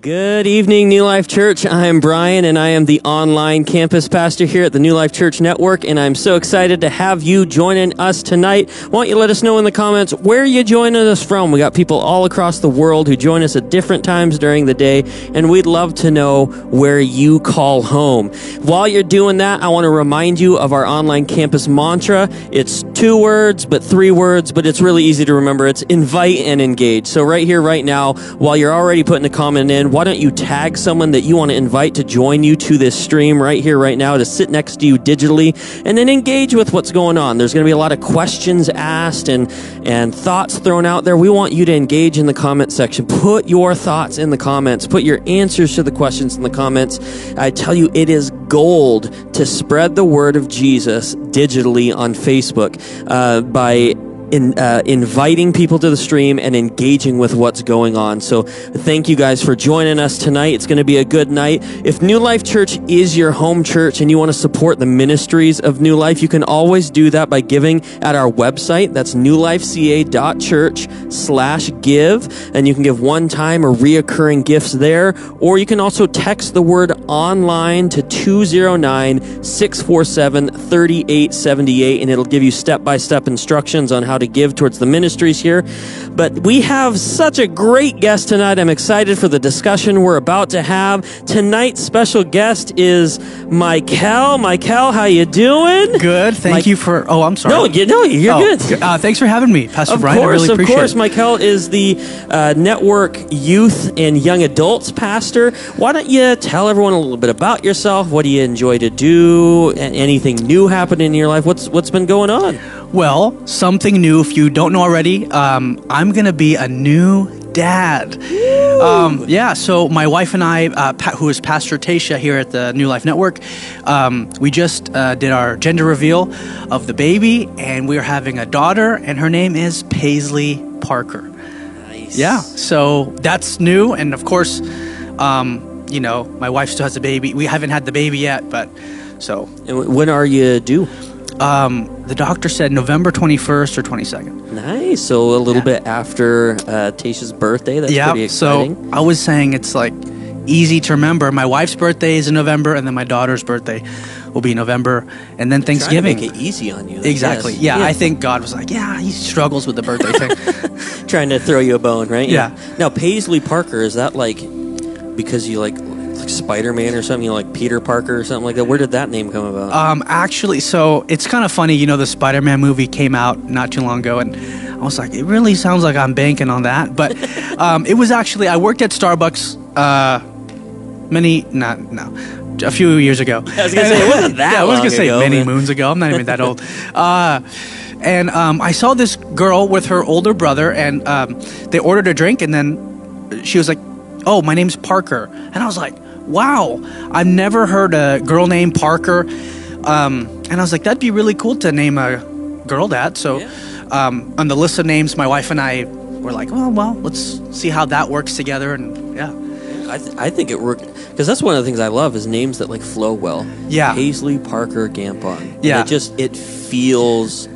Good evening, New Life Church. I am Brian, and I am the online campus pastor here at the New Life Church Network, and I'm so excited to have you joining us tonight. Why don't you let us know in the comments where you joining us from? We got people all across the world who join us at different times during the day, and we'd love to know where you call home. While you're doing that, I want to remind you of our online campus mantra. It's two words, but three words, but it's really easy to remember. It's invite and engage. So right here, right now, while you're already putting the comment in, why don't you tag someone that you want to invite to join you to this stream right here, right now, to sit next to you digitally, and then engage with what's going on. There's going to be a lot of questions asked and, and thoughts thrown out there. We want you to engage in the comment section. Put your thoughts in the comments. Put your answers to the questions in the comments. I tell you, it is gold to spread the word of Jesus digitally on Facebook uh, by in, uh, inviting people to the stream and engaging with what's going on. So thank you guys for joining us tonight. It's going to be a good night. If New Life Church is your home church and you want to support the ministries of New Life, you can always do that by giving at our website. That's newlifeca.church slash give. And you can give one time or reoccurring gifts there. Or you can also text the word online to 209 647 3878 and it'll give you step by step instructions on how to give towards the ministries here. But we have such a great guest tonight. I'm excited for the discussion we're about to have. Tonight's special guest is Michael. Michael, how you doing? Good. Thank Mike- you for. Oh, I'm sorry. No, you, no, you're Oh, good. Uh, thanks for having me, Pastor Of Brian. course, I really of course. it. Michael is the uh, network youth and young adults pastor. Why don't you tell everyone a little bit about yourself? What do you enjoy to do? Anything new happening in your life? What's what's been going on? Well, something new. If you don't know already, um, I'm gonna be a new dad. Um, yeah. So my wife and I, uh, pa- who is Pastor Tasha here at the New Life Network, um, we just uh, did our gender reveal of the baby, and we are having a daughter, and her name is Paisley Parker. Nice. Yeah, so that's new, and of course, um, you know, my wife still has a baby. We haven't had the baby yet, but so And when are you due? um, the doctor said November twenty first or twenty second. Nice. So a little Yeah. bit after uh, Tasha's birthday. That's Yeah, pretty so. I was saying it's like easy to remember. My wife's birthday is in November, and then my daughter's birthday will be November, and then Thanksgiving. Trying to make it easy on you. Exactly. Yes. Yeah, I think God was like, yeah, he struggles with the birthday thing. trying to throw you a bone, right? Yeah. Now Paisley Parker is that like because you like like Spider Man or something? You like Peter Parker or something like that? Where did that name come about? Um, actually, so it's kind of funny. You know, the Spider Man movie came out not too long ago, and I was like, it really sounds like I'm banking on that. But um, it was actually, I worked at Starbucks uh, many, not, no, a few years ago. I was gonna say, it wasn't that yeah, I was going to say ago, many man. moons ago. I'm not even that old. Uh, and um, I saw this girl with her older brother, and um, they ordered a drink, and then she was like, "Oh, my name's Parker," and I was like, "Wow, I've never heard a girl named Parker." Um, and I was like, "That'd be really cool to name a girl that." So, Yeah. um, on the list of names, my wife and I were like, "Well, well, let's see how that works together." And yeah, I, th- I think it worked because that's one of the things I love is names that like flow well. Yeah. Paisley Parker Gampon. And Yeah. it just it feels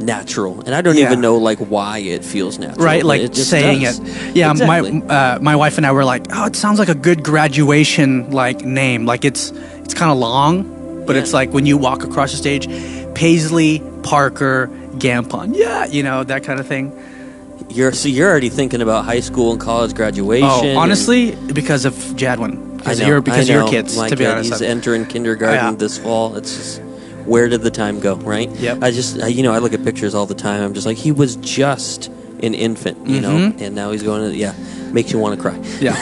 natural, and I don't Yeah. even know like why it feels natural. right, like saying does. it. Yeah, Exactly. my uh, my wife and I were like, "Oh, it sounds like a good graduation like name. Like it's it's kind of long, but Yeah. it's like when you walk across the stage, Paisley Parker Gampon. Yeah, you know that kind of thing. You're so you're already thinking about high school and college graduation. Oh, honestly, because of Jadwin. I Because know, you're because I know. kids. My to be kid, honest, he's I'm- entering kindergarten Yeah. this fall. It's just where did the time go, right? Yep. I just I, you know I look at pictures all the time. I'm just like he was just an infant, you know, Mhm. and now he's going to yeah, makes you want to cry. yeah.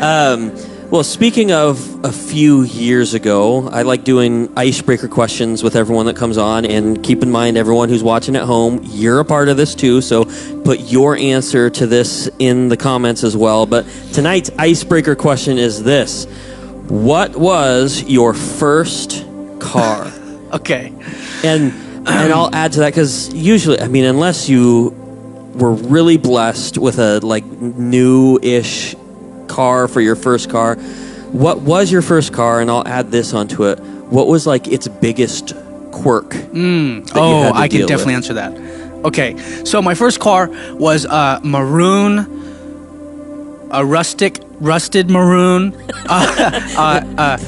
Um, well, speaking of a few years ago, I like doing icebreaker questions with everyone that comes on. And keep in mind, everyone who's watching at home, you're a part of this too. So put your answer to this in the comments as well. But tonight's icebreaker question is this What was your first car? Okay. and and I'll add to that because usually, I mean, unless you were really blessed with a like new-ish car for your first car, what was your first car? And I'll add this onto it. What was like its biggest quirk? you mm. Oh, I can definitely with? answer that. Okay, so my first car was a maroon a rustic, rusted maroon. Uh, uh, uh,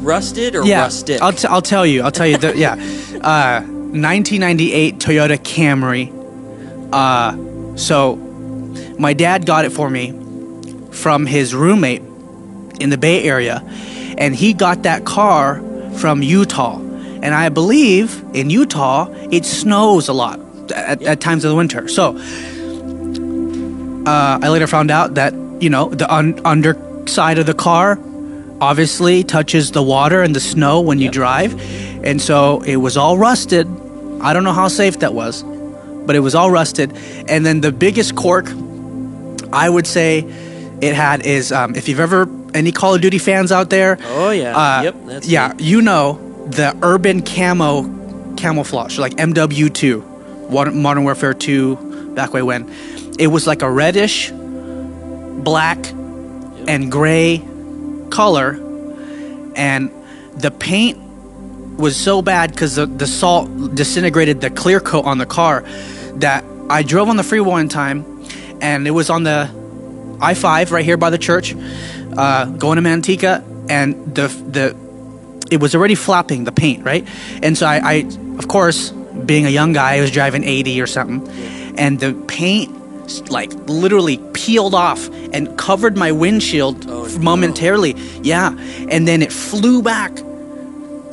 Rusted or yeah, rustic? I'll, t- I'll tell you. I'll tell you. The, yeah, uh, 1998 Toyota Camry. Uh, so my dad got it for me from his roommate in the Bay Area, and he got that car from Utah. And I believe in Utah it snows a lot at, at times of the winter. So uh, I later found out that you know the un- underside of the car obviously touches the water and the snow when you Yep. drive, and so it was all rusted. I don't know how safe that was, but it was all rusted. And then the biggest cork I would say it had is um, if you've ever any Call of Duty fans out there. Oh, yeah. Uh, Yep, that's yeah. me. You know the urban camo camouflage, like MW2, Modern Modern Warfare 2, back way when it was like a reddish, black, and gray color, and the paint was so bad because the, the salt disintegrated the clear coat on the car that I drove on the freeway one time and it was on the I 5 right here by the church uh, going to Manteca and the, the it was already flapping the paint right? And so I, I of course being a young guy I was driving 80 or something and the paint like literally peeled off and covered my windshield Oh, no. momentarily. Yeah. And then it flew back.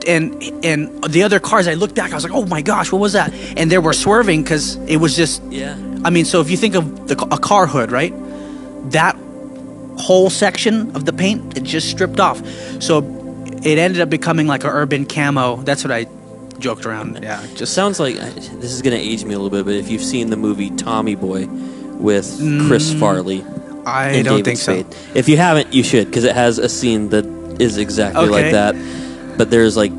And and the other cars i looked back i was like oh my gosh what was that? And they were swerving because it was just Yeah. i mean so if you think of the, a car hood right? That whole section of the paint it just stripped off. So it ended up becoming like an urban camo. That's what i joked around. Yeah Just just sounds like this is going to age me a little bit, but if you've seen the movie Tommy Boy with Chris Farley i and don't David think Spade, so if you haven't, you should because it has a scene that is exactly Okay. like that. But there's like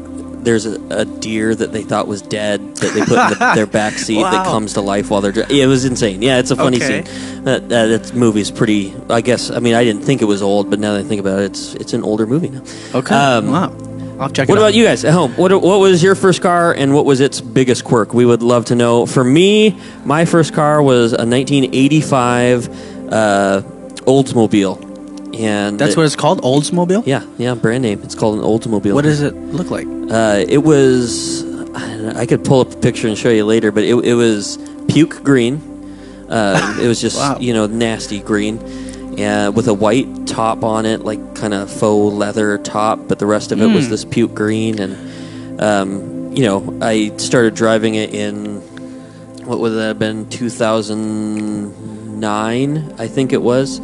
there's a, a deer that they thought was dead that they put in the, their back seat that comes to life while they're. Dri- yeah, it was insane. Yeah, it's a funny Okay. scene. That that that movie's pretty. I guess. I mean, I didn't think it was old, but now that I think about it, it's it's an older movie now. okay Um, wow i'll check What it out about you guys at home? What what was your first car and what was its biggest quirk? We would love to know. For me, my first car was a 1985 uh, Oldsmobile, and that's it- what it's called oldsmobile Yeah, yeah, brand name. It's called an Oldsmobile. what does it look like Uh, it was. I, I could pull up a picture and show you later, but it, it was puke green. Uh, it was just Wow. you know nasty green, uh, with a white top on it, like kind of faux leather top, but the rest of it was Hmm. this puke green. And um, you know, I started driving it in what would that have been 2009, I think it was.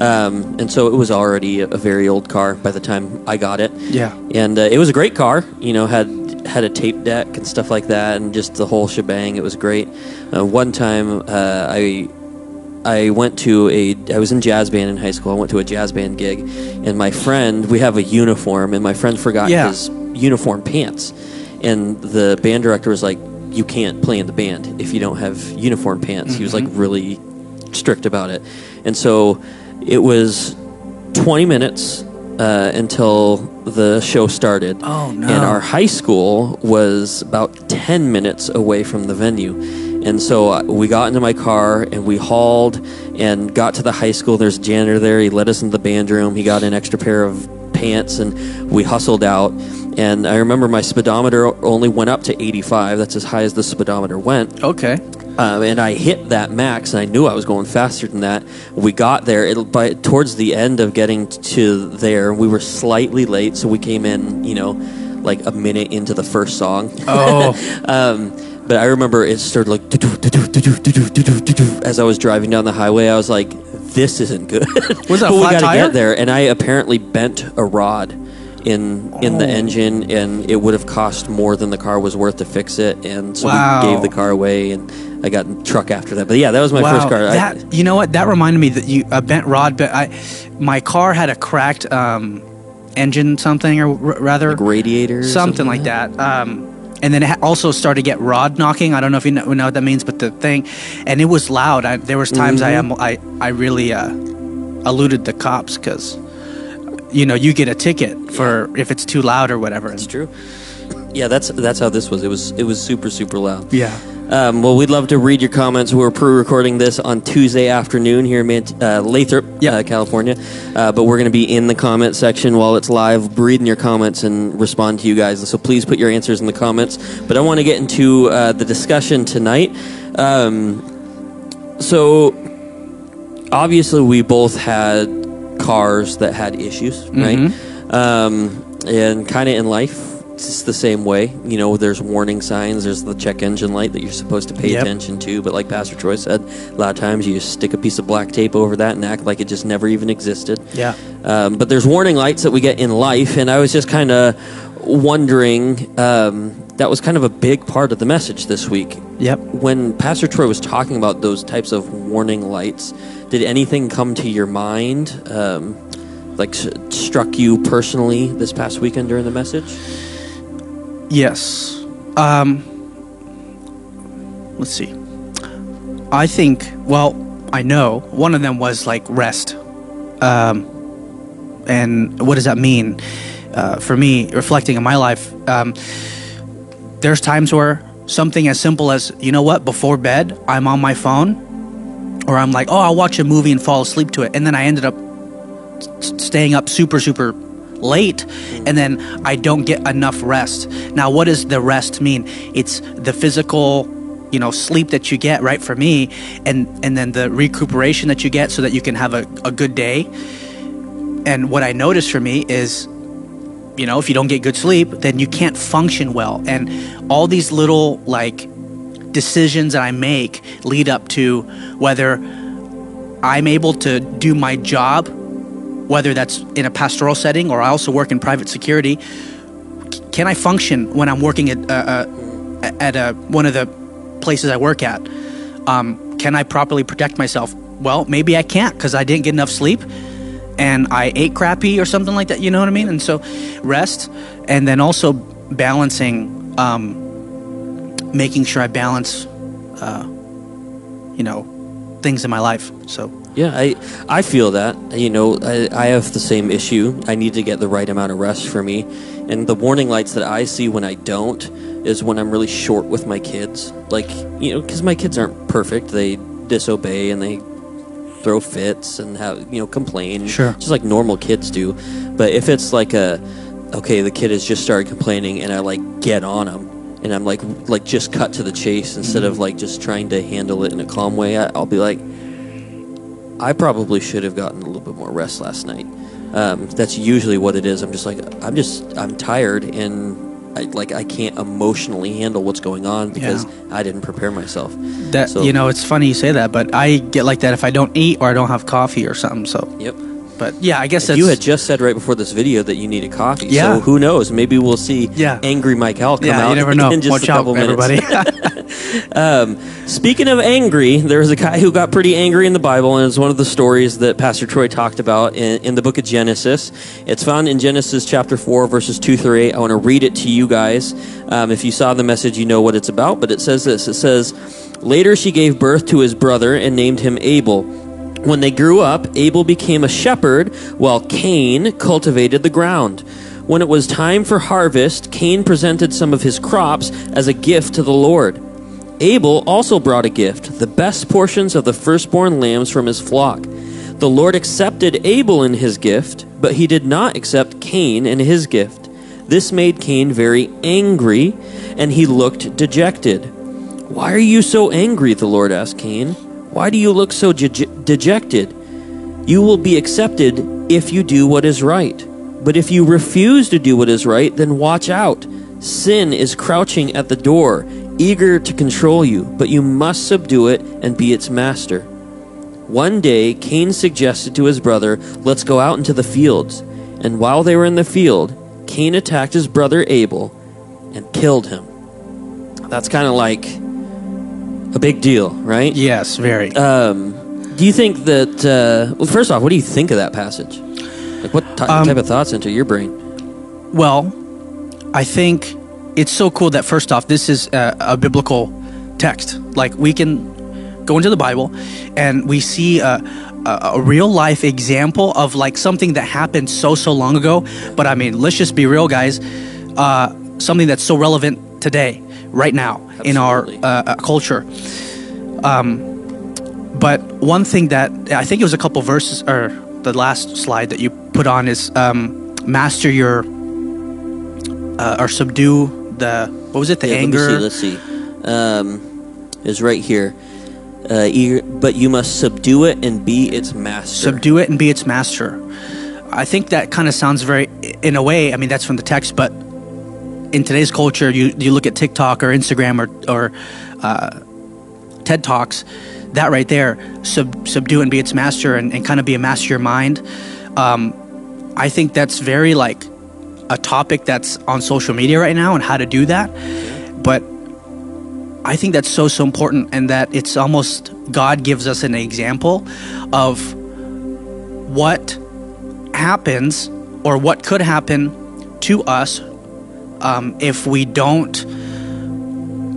Um, and so it was already a, a very old car by the time I got it yeah and uh, it was a great car. You know, had had a tape deck and stuff like that, and just the whole shebang. It was great. Uh, one time, uh, I I went to a I was in jazz band in high school. I went to a jazz band gig, and my friend we have a uniform, and my friend forgot Yeah. his uniform pants, and the band director was like, "You can't play in the band if you don't have uniform pants." He was like really strict about it, and so it was 20 minutes uh, until the show started. Oh, no. And our high school was about 10 minutes away from the venue. And so uh, we got into my car and we hauled and got to the high school. There's a janitor there. He let us into the band room. He got an extra pair of pants and we hustled out. And I remember my speedometer only went up to 85. That's as high as the speedometer went okay um, and I hit that max, and I knew I was going faster than that. We got there. It by towards the end of getting to there, we were slightly late, so we came in, you know, like a minute into the first song. oh Um, but I remember it started like as I was driving down the highway. I was like, "This isn't good." Was that but we gotta tire? get there, and I apparently bent a rod in in the Oh. engine, and it would have cost more than the car was worth to fix it. And so Wow. we gave the car away, and I got in truck after that. But yeah, that was my wow, first car. I- you know what? That reminded me that you a bent rod, but I, my car had a cracked um, engine something or r- rather like radiator, or something, like that. Um, and then it also started to get rod knocking. I don't know if you know, know what that means, but the thing, and it was loud. I, there was times I Mm-hmm. am I I really uh, eluded the cops because you know you get a ticket for if it's too loud or whatever. It's true. Yeah, that's that's how this was. It was it was super super loud. Yeah. Um, well, we'd love to read your comments. We're pre-recording this on Tuesday afternoon here in Man- uh, Lathrop, uh, California. Uh, but we're going to be in the comment section while it's live, reading your comments and respond to you guys. So please put your answers in the comments. But I want to get into uh, the discussion tonight. Um, so obviously, we both had cars that had issues, right? Um, and kind of in life, it's the same way. You know, there's warning signs. There's the check engine light that you're supposed to pay Yep. attention to. But like Pastor Troy said, a lot of times you just stick a piece of black tape over that and act like it just never even existed. Yeah. Um, but there's warning lights that we get in life, and I was just kind of wondering. Um, that was kind of a big part of the message this week. Yep. When Pastor Troy was talking about those types of warning lights, did anything come to your mind, um, like struck you personally this past weekend during the message? Yes. Um, let's see. I think, well, I know one of them was like rest. Um, and what does that mean? Uh, for me, reflecting on my life, um, there's times where something as simple as, you know what, before bed, I'm on my phone, or I'm like, oh, I'll watch a movie and fall asleep to it. And then I ended up staying up super, super late, and then I don't get enough rest. Now, what does the rest mean? It's the physical, you know, sleep that you get, right? For me, and and then the recuperation that you get, so that you can have a, a good day. And what I notice for me is, you know, if you don't get good sleep, then you can't function well, and all these little like decisions that I make lead up to whether I'm able to do my job whether that's in a pastoral setting or I also work in private security, can I function when I'm working at uh, uh, at uh, one of the places I work at? Um, can I properly protect myself? Well, maybe I can't because I didn't get enough sleep and I ate crappy or something like that. You know what I mean? And so, rest and then also balancing, um, making sure I balance, uh, you know, things in my life. So. Yeah, I I feel that. You know, I, I have the same issue. I need to get the right amount of rest for me, and the warning lights that I see when I don't is when I'm really short with my kids. Like you know, because my kids aren't perfect. They disobey and they throw fits and have you know complain. Sure. just like normal kids do. But if it's like a okay, the kid has just started complaining, and I like get on them. And I'm like, like just cut to the chase instead of mm-hmm. like just trying to handle it in a calm way. I, I'll be like, I probably should have gotten a little bit more rest last night. Um, that's usually what it is. I'm just like I'm just I'm tired and I, like I can't emotionally handle what's going on because I didn't prepare myself. That So- you know, it's funny you say that, but I get like that if I don't eat or I don't have coffee or something. So, Yep. But yeah, I guess that's You had just said right before this video that you needed coffee. Yeah. So who knows? Maybe we'll see Yeah. angry Mike Hal come yeah, out you never know. in just Watch a out, couple minutes. everybody. Um, speaking of angry, there was a guy who got pretty angry in the Bible, and it's one of the stories that Pastor Troy talked about in, in the book of Genesis. It's found in Genesis chapter 4, verses 2 through 8. I want to read it to you guys. Um, if you saw the message, you know what it's about, but it says this It says, Later she gave birth to his brother and named him Abel. When they grew up, Abel became a shepherd, while Cain cultivated the ground. When it was time for harvest, Cain presented some of his crops as a gift to the Lord. Abel also brought a gift, the best portions of the firstborn lambs from his flock. The Lord accepted Abel in his gift, but he did not accept Cain in his gift. This made Cain very angry, and he looked dejected. Why are you so angry? The Lord asked Cain. Why do you look so je- dejected? You will be accepted if you do what is right. But if you refuse to do what is right, then watch out. Sin is crouching at the door, eager to control you, but you must subdue it and be its master. One day, Cain suggested to his brother, Let's go out into the fields. And while they were in the field, Cain attacked his brother Abel and killed him. That's kind of like a big deal, right? yes, very. Um, do you think that? Uh, well, first off, what do you think of that passage? Like, what ty- Um, type of thoughts enter your brain? Well, I think it's so cool that first off, this is a, a biblical text. Like we can go into the Bible and we see a, a, a real life example of like something that happened so so long ago. But I mean, let's just be real, guys. Uh, something that's so relevant today, right now in our uh, uh, culture. Um, but one thing that I think it was a couple verses, or the last slide that you put on is um, master your uh, or subdue the what was it the Yeah, anger. Let me see. Let's see. Um, is right here. Uh, but you must subdue it and be its master. subdue it and be its master. I think that kind of sounds very, in a way. I mean, that's from the text, but in today's culture, you you look at TikTok or Instagram or or uh, TED Talks, that right there, sub, subdue and be its master, and, and kind of be a master of your mind. Um, I think that's very like a topic that's on social media right now and how to do that, but. I think that's so so important, and that it's almost God gives us an example of what happens or what could happen to us um, if we don't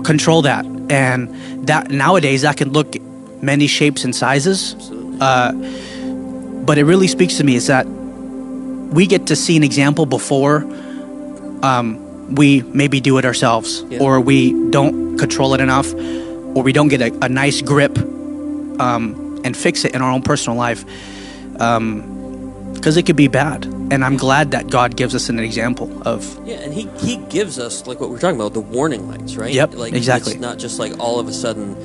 control that. And that nowadays that can look many shapes and sizes. Uh, but it really speaks to me is that we get to see an example before um, we maybe do it ourselves, Yeah. or we don't control it enough, or we don't get a, a nice grip um, and fix it in our own personal life, because it could be bad. And I'm glad that God gives us an example of Yeah, and he he gives us like what we're talking about the warning lights, right? Yep, like exactly. It's not just like all of a sudden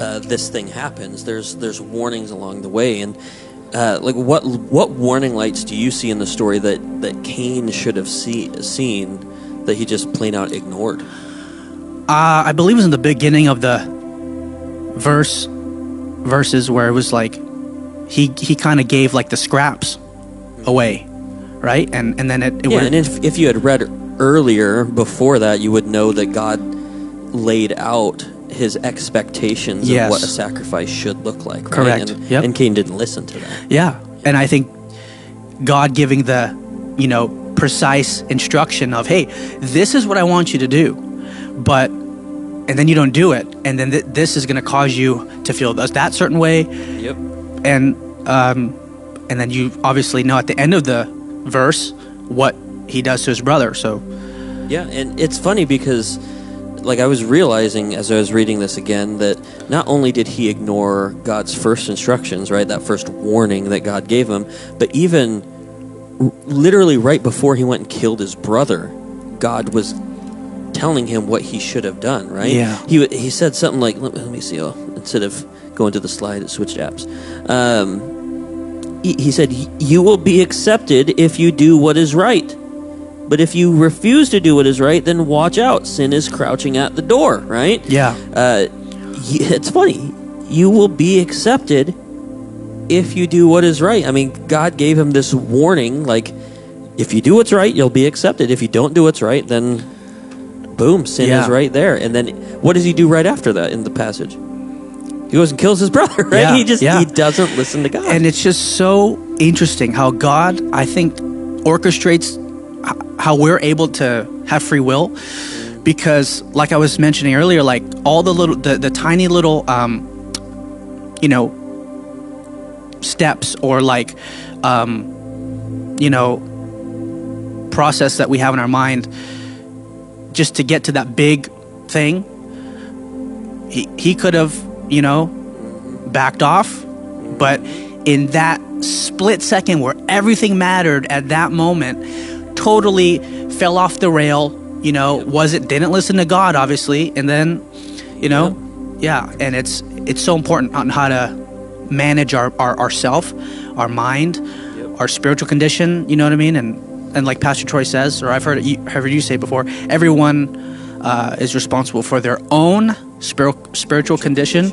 uh, this thing happens. There's there's warnings along the way, and uh, like what what warning lights do you see in the story that that Cain should have see, seen that he just plain out ignored? Uh, I believe it was in the beginning of the verse verses where it was like he he kind of gave like the scraps away, right? And and then it, it yeah, and if if you had read earlier before that, you would know that God laid out his expectations Yes. of what a sacrifice should look like. Right? Correct. And, Yep. and Cain didn't listen to that. yeah, and I think God giving the you know precise instruction of hey, this is what I want you to do, but and then you don't do it, and then th- this is going to cause you to feel th- that certain way, Yep. and um, and then you obviously know at the end of the verse what he does to his brother. So Yeah, and it's funny because, like, I was realizing as I was reading this again that not only did he ignore God's first instructions, right, that first warning that God gave him, but even r- literally right before he went and killed his brother, God was telling him what he should have done, right? Yeah. He he said something like, let, let me see, oh, instead of going to the slide, it switched apps. Um, he, said, "You will be accepted if you do what is right." But if you refuse to do what is right, then watch out. Sin is crouching at the door, right? yeah, Uh, it's funny. You will be accepted if you do what is right. I mean, God gave him this warning like, if you do what's right, you'll be accepted. If you don't do what's right, then boom, sin Yeah. is right there. And then what does he do right after that in the passage? He goes and kills his brother, right? Yeah, he just yeah. he doesn't listen to God. and it's just so interesting how God I think orchestrates how we're able to have free will because like I was mentioning earlier like all the little the, the tiny little um you know steps or like um you know process that we have in our mind just to get to that big thing he, he could have you know backed off. But in that split second where everything mattered at that moment totally fell off the rail you know was it didn't listen to god obviously. And then you know yeah. and it's it's so important on how to manage our our, our self our mind our spiritual condition you know what i mean? And and like pastor troy says or i've heard it, you- heard you say before everyone uh, is responsible for their own spiritual spiritual condition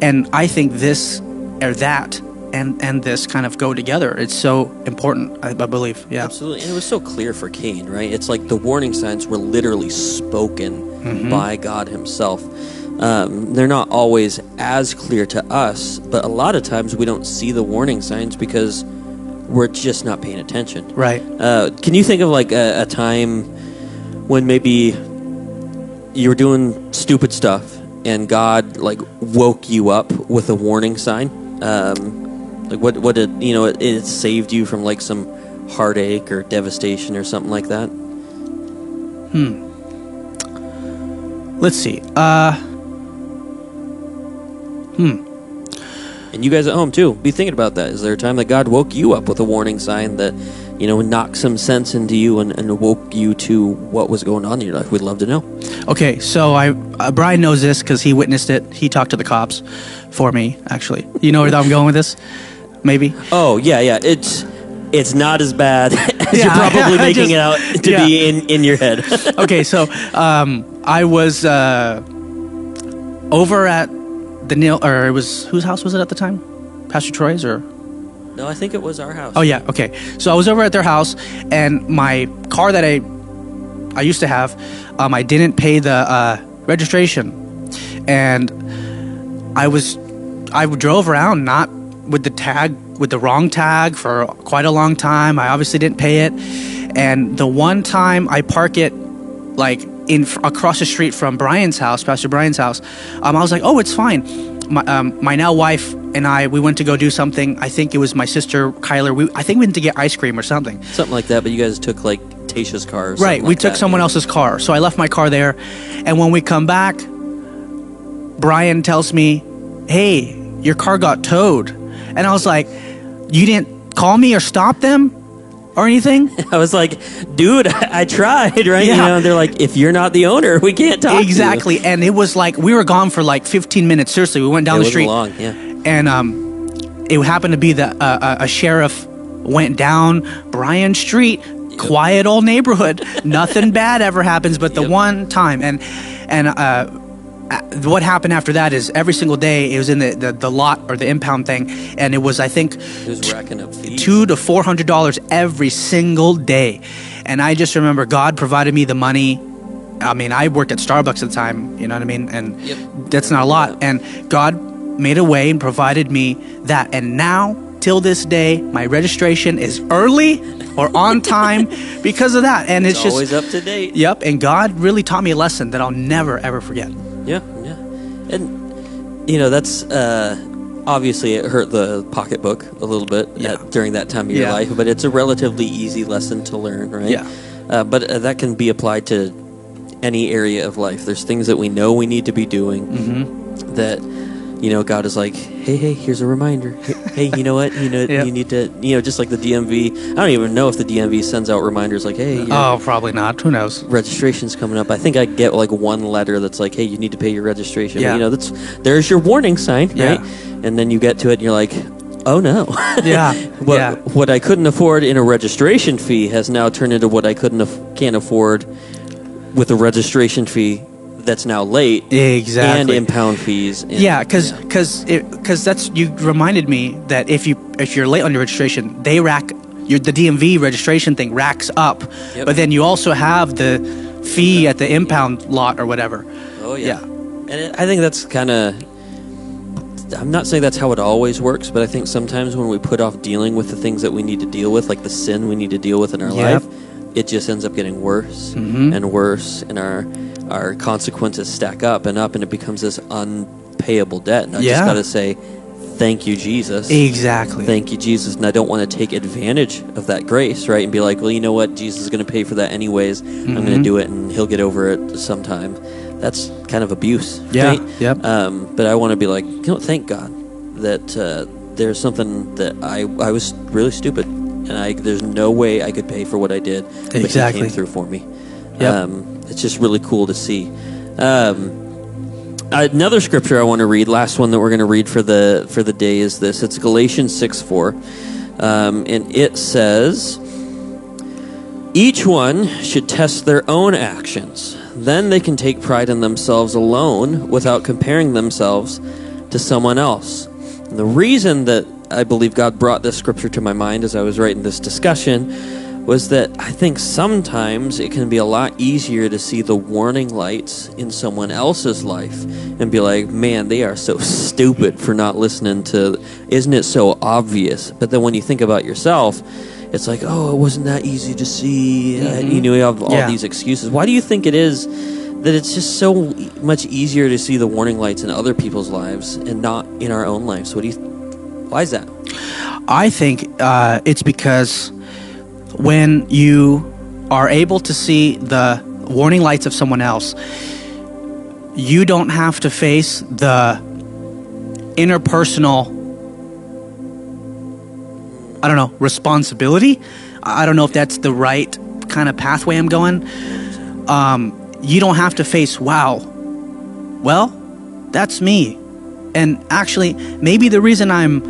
and i think this or that and and this kind of go together it's so important i, I believe yeah Absolutely. And it was so clear for Cain, right? It's like the warning signs were literally spoken Mm-hmm. by God Himself. Um, they're not always as clear to us, but a lot of times we don't see the warning signs because we're just not paying attention. right Uh, can you think of like a, a time when maybe you were doing stupid stuff and God like woke you up with a warning sign? Um, like what? What did you know? It, it saved you from like some heartache or devastation or something like that. Hmm. Let's see. Uh, Hmm. And you guys at home too, be thinking about that. Is there a time that God woke you up with a warning sign that, you know, knocked some sense into you and, and woke you to what was going on in your life? We'd love to know. okay, so I uh, Brian knows this because he witnessed it. He talked to the cops for me. Actually, you know where I'm going with this? Maybe. Oh yeah, yeah. It's it's not as bad as Yeah, you're probably I making just- it out to yeah. be in in your head. okay, so um, I was uh, over at the Neil, or it was whose house was it at the time? Pastor Troy's or? No, I think it was our house. Oh yeah, okay. So I was over at their house, and my car that I I used to have, um, I didn't pay the uh, registration, and I was I drove around not with the tag with the wrong tag for quite a long time. I obviously didn't pay it, and the one time I park it like in across the street from Brian's house, Pastor Brian's house, um, I was like, oh, it's fine. My, um, my now wife and I, we went to go do something. I think it was my sister Kyler. We, I think we went to get ice cream or something. something like that. But you guys took like Tasha's car. Right. we like took that. someone else's car. So I left my car there. And when we come back, Brian tells me, hey, your car got towed. And I was like, you didn't call me or stop them or anything? I was like, dude, I, I tried, right? You Yeah. know, they're like, if you're not the owner, we can't talk. you." exactly. And it was like, we were gone for like 15 minutes. Seriously, we went down It the street. long, yeah. and um, it happened to be that uh, uh, a sheriff went down Bryan Street, quiet old neighborhood. Nothing bad ever happens, but the Yep. one time, and and uh, what happened after that is every single day it was in the, the, the lot or the impound thing, and it was I think It was racking up two to four hundred dollars every single day, and I just remember God provided me the money. I mean, I worked at Starbucks at the time, you know what I mean, and Yep. that's not a lot. And God made a way and provided me that, and now till this day, my registration is early or on time because of that, and it's, It's just always up to date. Yep, and God really taught me a lesson that I'll never ever forget. Yeah, yeah. And you know, that's uh obviously it hurt the pocketbook a little bit Yeah. at, during that time of your Yeah. life, but it's a relatively easy lesson to learn, right? Yeah. Uh, but uh, that can be applied to any area of life. There's things that we know we need to be doing Mm-hmm. that you know God is like, hey, hey, here's a reminder. Hey, you know what? You know, Yeah. you need to, you know, just like the DMV. I don't even know if the DMV sends out reminders like, hey, Oh, probably not. Who knows? registration's coming up. I think I get like one letter that's like, "Hey, you need to pay your registration." Yeah. You know, that's there's your warning sign, Yeah. right? And then you get to it, and you're like, "Oh no!" Yeah, what yeah. what I couldn't afford in a registration fee has now turned into what I couldn't aff- can't afford with a registration fee that's now late Exactly. and impound fees. and- Yeah, because because because that's you reminded me that if you if you're late on your registration, they rack your the DMV registration thing racks up, Yep. but then you also have the fee at the impound lot or whatever. Oh yeah. Yeah. And it, I think that's kind of. I'm not saying that's how it always works, but I think sometimes when we put off dealing with the things that we need to deal with, like the sin we need to deal with in our Yep. life, it just ends up getting worse Mhm. and worse, and our our consequences stack up and up, and it becomes this unpayable debt. And I just got to say, thank you, Jesus. Exactly. Thank you, Jesus. And I don't want to take advantage of that grace, right? And be like, well, you know what? Jesus is going to pay for that anyways. I'm going to do it and he'll get over it sometime. That's kind of abuse. Yeah, Right? yep. Um, but I want to be like, you know, thank God that uh, there's something that I, I was really stupid. And I, there's no way I could pay for what I did. But he Exactly. came through for me. Yep. Um, it's just really cool to see. Um, another scripture I want to read, last one that we're going to read for the for the day is this. It's Galatians six four, um, and it says, "Each one should test their own actions. Then they can take pride in themselves alone, without comparing themselves to someone else." And the reason that I believe God brought this scripture to my mind as I was writing this discussion was that I think sometimes it can be a lot easier to see the warning lights in someone else's life and be like, man, they are so stupid for not listening to, isn't it so obvious? But then when you think about yourself, it's like, oh, it wasn't that easy to see. Uh, you know, you have all Yeah. these excuses. Why do you think it is that it's just so much easier to see the warning lights in other people's lives and not in our own lives? What do you, why is that? I think uh, it's because when you are able to see the warning lights of someone else, you don't have to face the interpersonal I don't know, responsibility. I don't know if that's the right kind of pathway I'm going. Um, you don't have to face, wow, well, that's me. And actually, maybe the reason I'm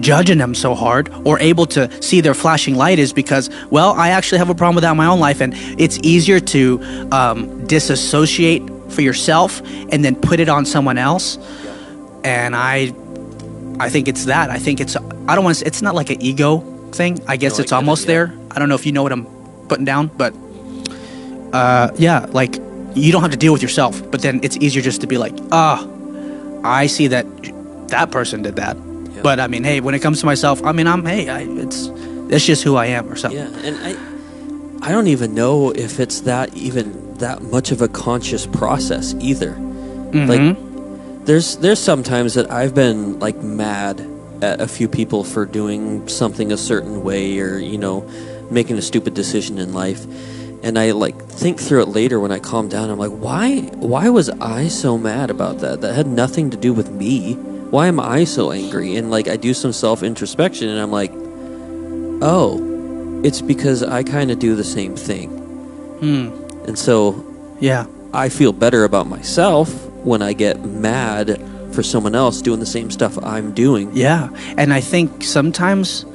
judging them so hard or able to see their flashing light is because, well, I actually have a problem with that in my own life. And it's easier to um, disassociate for yourself and then put it on someone else. And I I think it's that. I think it's. I don't want to. It's not like an ego thing. I guess No, I it's it, almost yeah. there. I don't know if you know what I'm putting down, but uh, yeah, like you don't have to deal with yourself. But then it's easier just to be like, ah, I see that that person did that. But I mean, hey, when it comes to myself, I mean, I'm hey, I, it's it's just who I am or something. Yeah, and I I don't even know if it's that even that much of a conscious process either. Mhm. Like there's there's sometimes that I've been like mad at a few people for doing something a certain way or you know making a stupid decision in life and I like think through it later when I calm down I'm like why why was I so mad about that that had nothing to do with me why am I so angry and like I do some self introspection and I'm like oh it's because I kind of do the same thing Hmm. and so Yeah. I feel better about myself when I get mad for someone else doing the same stuff I'm doing. Yeah, and I think sometimes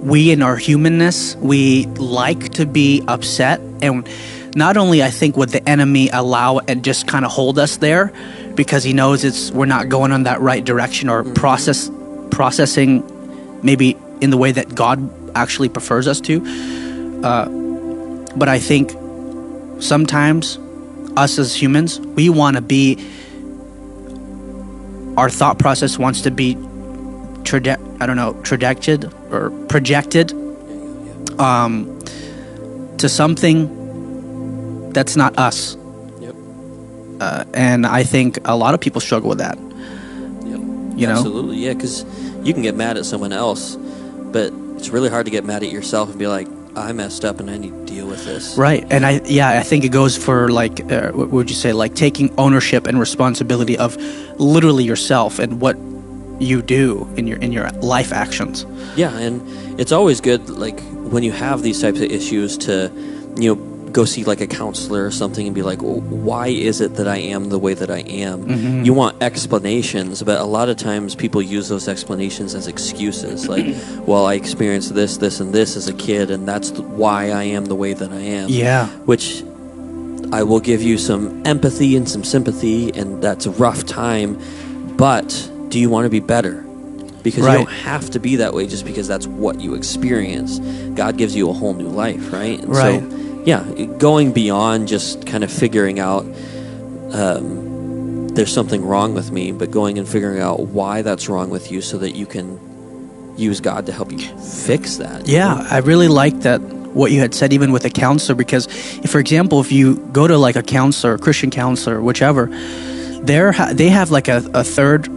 we, in our humanness, we like to be upset, and not only I think would the enemy allow and just kind of hold us there because he knows it's we're not going on that right direction or process processing maybe in the way that God actually prefers us to. Uh, but I think sometimes us as humans, we want to be our thought process wants to be traje- I don't know, trajected or projected um, to something that's not us. Uh, and I think a lot of people struggle with that. Yep. You know? Absolutely, yeah, because you can get mad at someone else, but it's really hard to get mad at yourself and be like, I messed up and I need to deal with this. Right. And I, yeah, I think it goes for like, uh, what would you say, like taking ownership and responsibility of literally yourself and what you do in your in your life actions. Yeah, and it's always good, like, when you have these types of issues to, you know, go see like a counselor or something and be like, well, why is it that I am the way that I am? Mm-hmm. You want explanations, but a lot of times people use those explanations as excuses. Like, well, I experienced this, this, and this as a kid, and that's th- why I am the way that I am. Yeah. Which I will give you some empathy and some sympathy, and that's a rough time, but do you want to be better? Because Right. you don't have to be that way just because that's what you experience. God gives you a whole new life, right? And Right. So, yeah, going beyond just kind of figuring out um, there's something wrong with me, but going and figuring out why that's wrong with you so that you can use God to help you fix that. Yeah, I really like that what you had said even with a counselor because if, for example if you go to like a counselor, a Christian counselor, whichever, they're they have like a, a third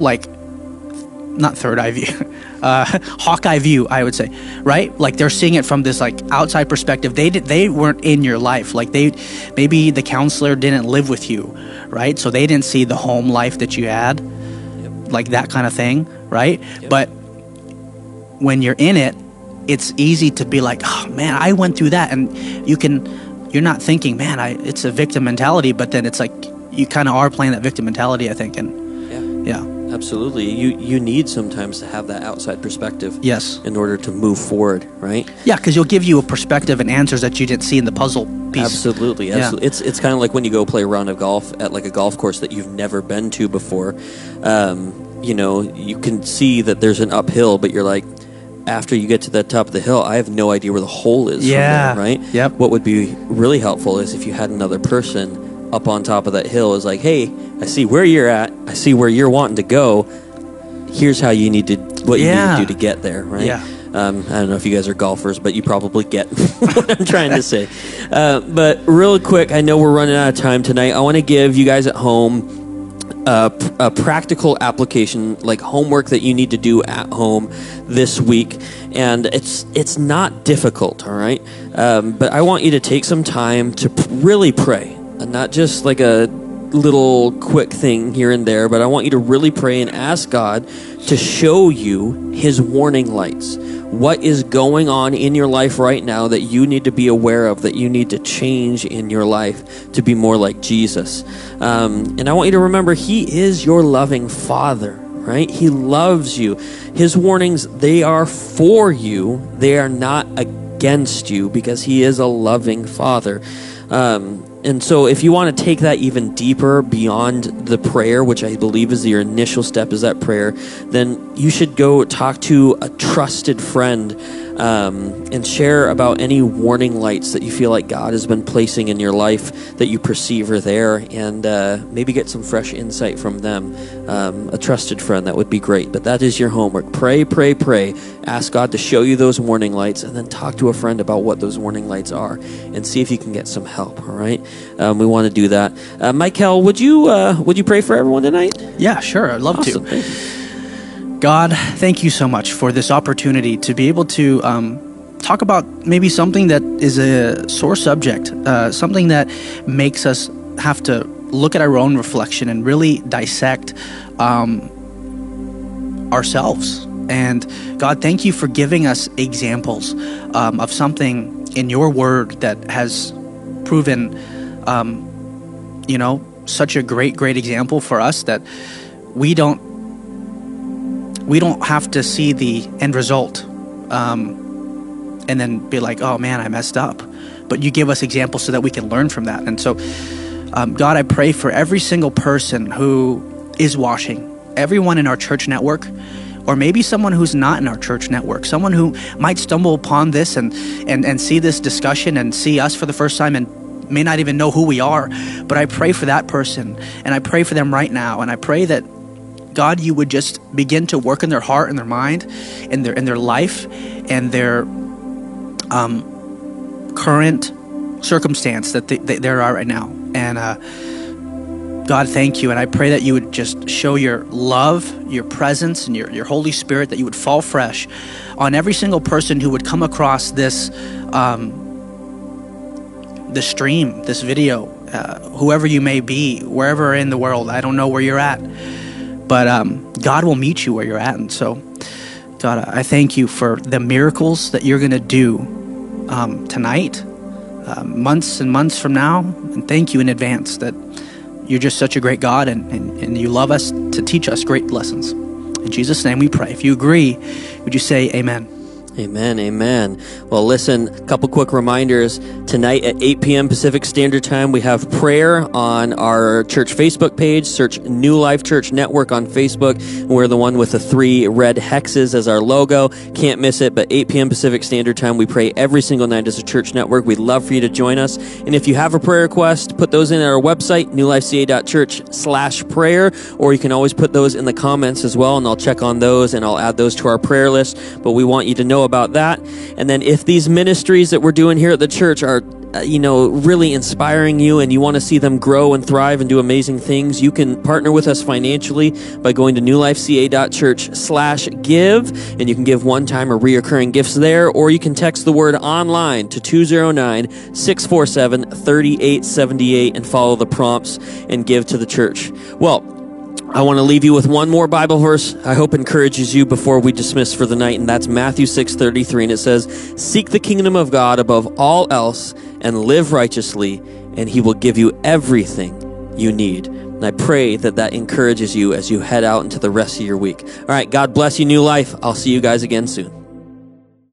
like not third eye view. Uh, Hawkeye view, I would say, right? Like they're seeing it from this like outside perspective. They did, they weren't in your life. Like they, maybe the counselor didn't live with you, right? So they didn't see the home life that you had, like that kind of thing, right? But when you're in it, it's easy to be like, oh man, I went through that, and you can, you're not thinking, man, I, it's a victim mentality, but then it's like you kind of are playing that victim mentality, I think, and Yeah. yeah, Absolutely. You you need sometimes to have that outside perspective. yes, In order to move forward, right? yeah, because you'll give you a perspective and answers that you didn't see in the puzzle piece. Absolutely. Yeah. It's it's kind of like when you go play a round of golf at like a golf course that you've never been to before. Um, you know, you can see that there's an uphill, but you're like, after you get to the top of the hill, I have no idea where the hole is. Yeah. From there, right. Yep. What would be really helpful is if you had another person up on top of that hill is like, hey, I see where you're at. I see where you're wanting to go. Here's how you need to what you Yeah. need to do to get there. Right. Yeah. Um, I don't know if you guys are golfers, but you probably get what I'm trying to say. Uh, but real quick, I know we're running out of time tonight. I want to give you guys at home a, a practical application, like homework that you need to do at home this week, and it's it's not difficult. All right, um, but I want you to take some time to really pray. Not just like a little quick thing here and there, but I want you to really pray and ask God to show you His warning lights. What is going on in your life right now that you need to be aware of, that you need to change in your life to be more like Jesus? Um, and I want you to remember He is your loving Father right? He loves you. His warnings, they are for you, they are not against you because He is a loving Father. Um, and so, if you want to take that even deeper beyond the prayer, which I believe is your initial step, is that prayer, then you should go talk to a trusted friend um, and share about any warning lights that you feel like God has been placing in your life that you perceive are there, and uh, maybe get some fresh insight from them. Um, a trusted friend, that would be great. But that is your homework. Pray, pray, pray. Ask God to show you those warning lights, and then talk to a friend about what those warning lights are, and see if you can get some help. All right, um, we want to do that. Uh, Michael, would you uh, would you pray for everyone tonight? Yeah, sure. I'd love Awesome. to. God, thank you so much for this opportunity to be able to um, talk about maybe something that is a sore subject, uh, something that makes us have to look at our own reflection and really dissect um, ourselves. And God, thank you for giving us examples um, of something in your word that has proven, um, you know, such a great, great example for us that we don't we don't have to see the end result um, and then be like, oh man, I messed up. But you give us examples so that we can learn from that. And so, um, God, I pray for every single person who is washing, everyone in our church network, or maybe someone who's not in our church network, someone who might stumble upon this and, and, and see this discussion and see us for the first time and may not even know who we are. But I pray for that person and I pray for them right now. And I pray that God, you would just begin to work in their heart and their mind, in their in their life, and their um, current circumstance that they, they, there are right now. And uh, God, thank you, and I pray that you would just show your love, your presence, and your your Holy Spirit that you would fall fresh on every single person who would come across this. Um, the stream, this video, uh, whoever you may be, wherever in the world, I don't know where you're at but um, God will meet you where you're at. And so, God, I thank you for the miracles that you're going to do um, tonight, uh, months and months from now. And thank you in advance that you're just such a great God and, and, and you love us to teach us great lessons. In Jesus' name we pray. If you agree, would you say amen? Amen, amen. Well, listen, a couple quick reminders. Tonight at 8 p.m. Pacific Standard Time, we have prayer on our church Facebook page. Search New Life Church Network on Facebook. We're the one with the three red hexes as our logo. Can't miss it, but 8 p.m. Pacific Standard Time, we pray every single night as a church network. We'd love for you to join us. And if you have a prayer request, put those in at our website, newlifeca.church slash prayer, or you can always put those in the comments as well, and I'll check on those and I'll add those to our prayer list. But we want you to know about that. And then if these ministries that we're doing here at the church are uh, you know, really inspiring you and you want to see them grow and thrive and do amazing things, you can partner with us financially by going to newlifeca.church slash give and you can give one-time or reoccurring gifts there or you can text the word online to 209-647-3878 and follow the prompts and give to the church. Well, I want to leave you with one more Bible verse I hope encourages you before we dismiss for the night, and that's Matthew 6:33, and it says, "Seek the kingdom of God above all else and live righteously, and he will give you everything you need." And I pray that that encourages you as you head out into the rest of your week. All right, God bless you, New Life. I'll see you guys again soon.